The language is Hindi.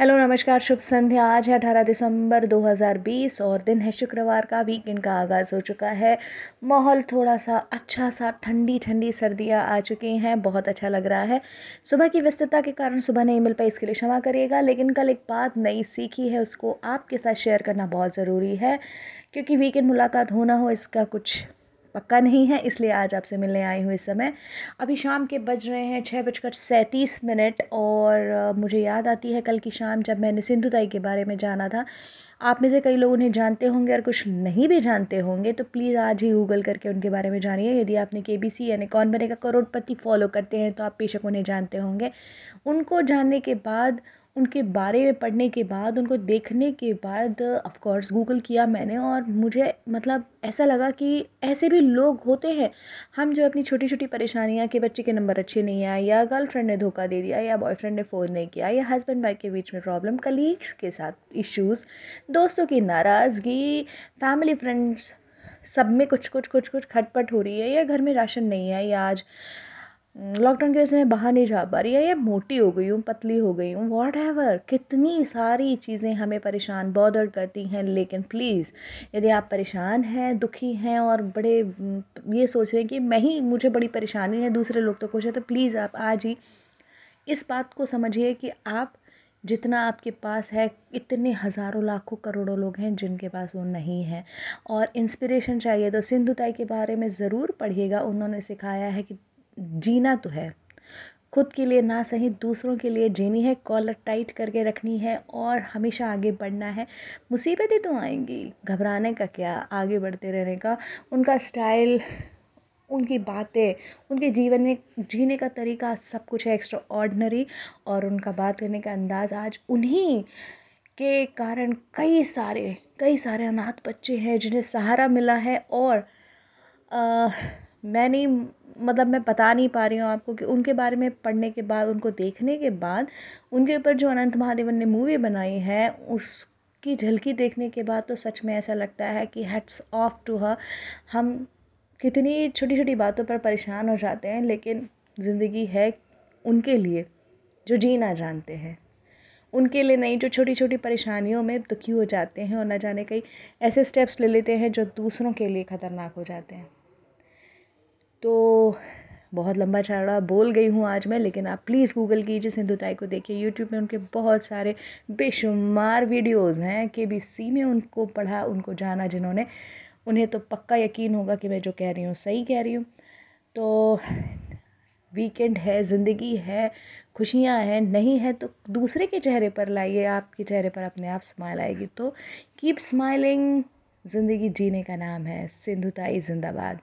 हेलो, नमस्कार, शुभ संध्या। आज है अठारह दिसंबर 2020 और दिन है शुक्रवार का। वीकेंड का आगाज़ हो चुका है। माहौल थोड़ा सा अच्छा सा ठंडी ठंडी सर्दियाँ आ चुकी हैं। बहुत अच्छा लग रहा है। सुबह की व्यस्तता के कारण सुबह नहीं मिल पाई, इसके लिए क्षमा करिएगा। लेकिन कल एक बात नई सीखी है, उसको आपके साथ शेयर करना बहुत ज़रूरी है। क्योंकि वीकेंड मुलाकात होना हो, इसका कुछ पक्का नहीं है, इसलिए आज आपसे मिलने आई हूँ इस समय। अभी शाम के बज रहे हैं छः बजकर सैंतीस मिनट और मुझे याद आती है कल की शाम जब मैंने सिंधुताई के बारे में जाना था। आप में से कई लोग उन्हें जानते होंगे और कुछ नहीं भी जानते होंगे तो प्लीज़ आज ही गूगल करके उनके बारे में जानिए। यदि आपने के बी सी यानी कौन बनेगा, करोड़पति फॉलो करते हैं तो आप बेशक उन्हें जानते होंगे। उनको जानने के बाद उनके बारे में पढ़ने के बाद, उनको देखने के बाद ऑफ़कोर्स गूगल किया मैंने और मुझे मतलब ऐसा लगा कि ऐसे भी लोग होते हैं। हम जो अपनी छोटी छोटी परेशानियाँ कि बच्चे के नंबर अच्छे नहीं आए या गर्लफ्रेंड ने धोखा दे दिया या बॉयफ्रेंड ने फ़ोन नहीं किया या हस्बैंड वाइफ के बीच में प्रॉब्लम कलीग्स के साथ इश्यूज़ दोस्तों की नाराज़गी फैमिली फ्रेंड्स सब में कुछ कुछ कुछ कुछ खटपट हो रही है या घर में राशन नहीं है या आज। लॉकडाउन की वजह से मैं बाहर नहीं जा पा रही है। या मोटी हो गई हूँ, पतली हो गई हूँ। वॉट एवर कितनी सारी चीज़ें हमें परेशान बॉदर करती हैं, लेकिन प्लीज़ यदि आप परेशान हैं, दुखी हैं और बड़े ये सोच रहे हैं कि मैं ही, मुझे बड़ी परेशानी है, दूसरे लोग तो खुश है तो प्लीज़ आप आज ही इस बात को समझिए कि आप, जितना आपके पास है, इतने हज़ारों, लाखों, करोड़ों लोग हैं जिनके पास वो नहीं है। और इंस्पिरेशन चाहिए तो सिंधुताई के बारे में ज़रूर पढ़िएगा। उन्होंने सिखाया है कि जीना तो है। खुद के लिए ना सही दूसरों के लिए जीनी है कॉलर टाइट करके रखनी है और हमेशा आगे बढ़ना है। मुसीबतें तो आएँगी घबराने का क्या आगे बढ़ते रहने का। उनका स्टाइल उनकी बातें उनके जीवन में जीने का तरीका सब कुछ है एक्स्ट्रा ऑर्डनरी और उनका बात करने का अंदाज़ आज उन्हीं के कारण कई सारे कई सारे अनाथ बच्चे हैं जिन्हें सहारा मिला है और आ, मैं नहीं मतलब मैं बता नहीं पा रही हूँ आपको कि उनके बारे में पढ़ने के बाद, उनको देखने के बाद, उनके ऊपर जो अनंत महादेवन ने मूवी बनाई है, उसकी झलकी देखने के बाद तो सच में ऐसा लगता है कि हेड्स ऑफ़ टू हर हम कितनी छोटी छोटी बातों पर परेशान हो जाते हैं, लेकिन ज़िंदगी है उनके लिए, जो जीना जानते हैं। उनके लिए नहीं, जो छोटी छोटी परेशानियों में दुखी हो जाते हैं और न जाने कई ऐसे स्टेप्स ले लेते हैं जो दूसरों के लिए ख़तरनाक हो जाते हैं। तो बहुत लंबा चौड़ा बोल गई हूँ आज मैं, लेकिन आप प्लीज़ गूगल कीजिए सिंधुताई को देखिए। यूट्यूब में उनके बहुत सारे बेशुमार वीडियोस हैं। के बी सी में उनको पढ़ा, उनको जाना जिन्होंने। उन्हें तो पक्का यकीन होगा कि मैं जो कह रही हूँ, सही कह रही हूँ। तो वीकेंड है, ज़िंदगी है, खुशियाँ हैं, नहीं है तो दूसरे के चेहरे पर लाइए, आपके चेहरे पर अपने आप स्माइल आएगी। तो कीप स्माइलिंग ज़िंदगी जीने का नाम है। सिंधुताई जिंदाबाद।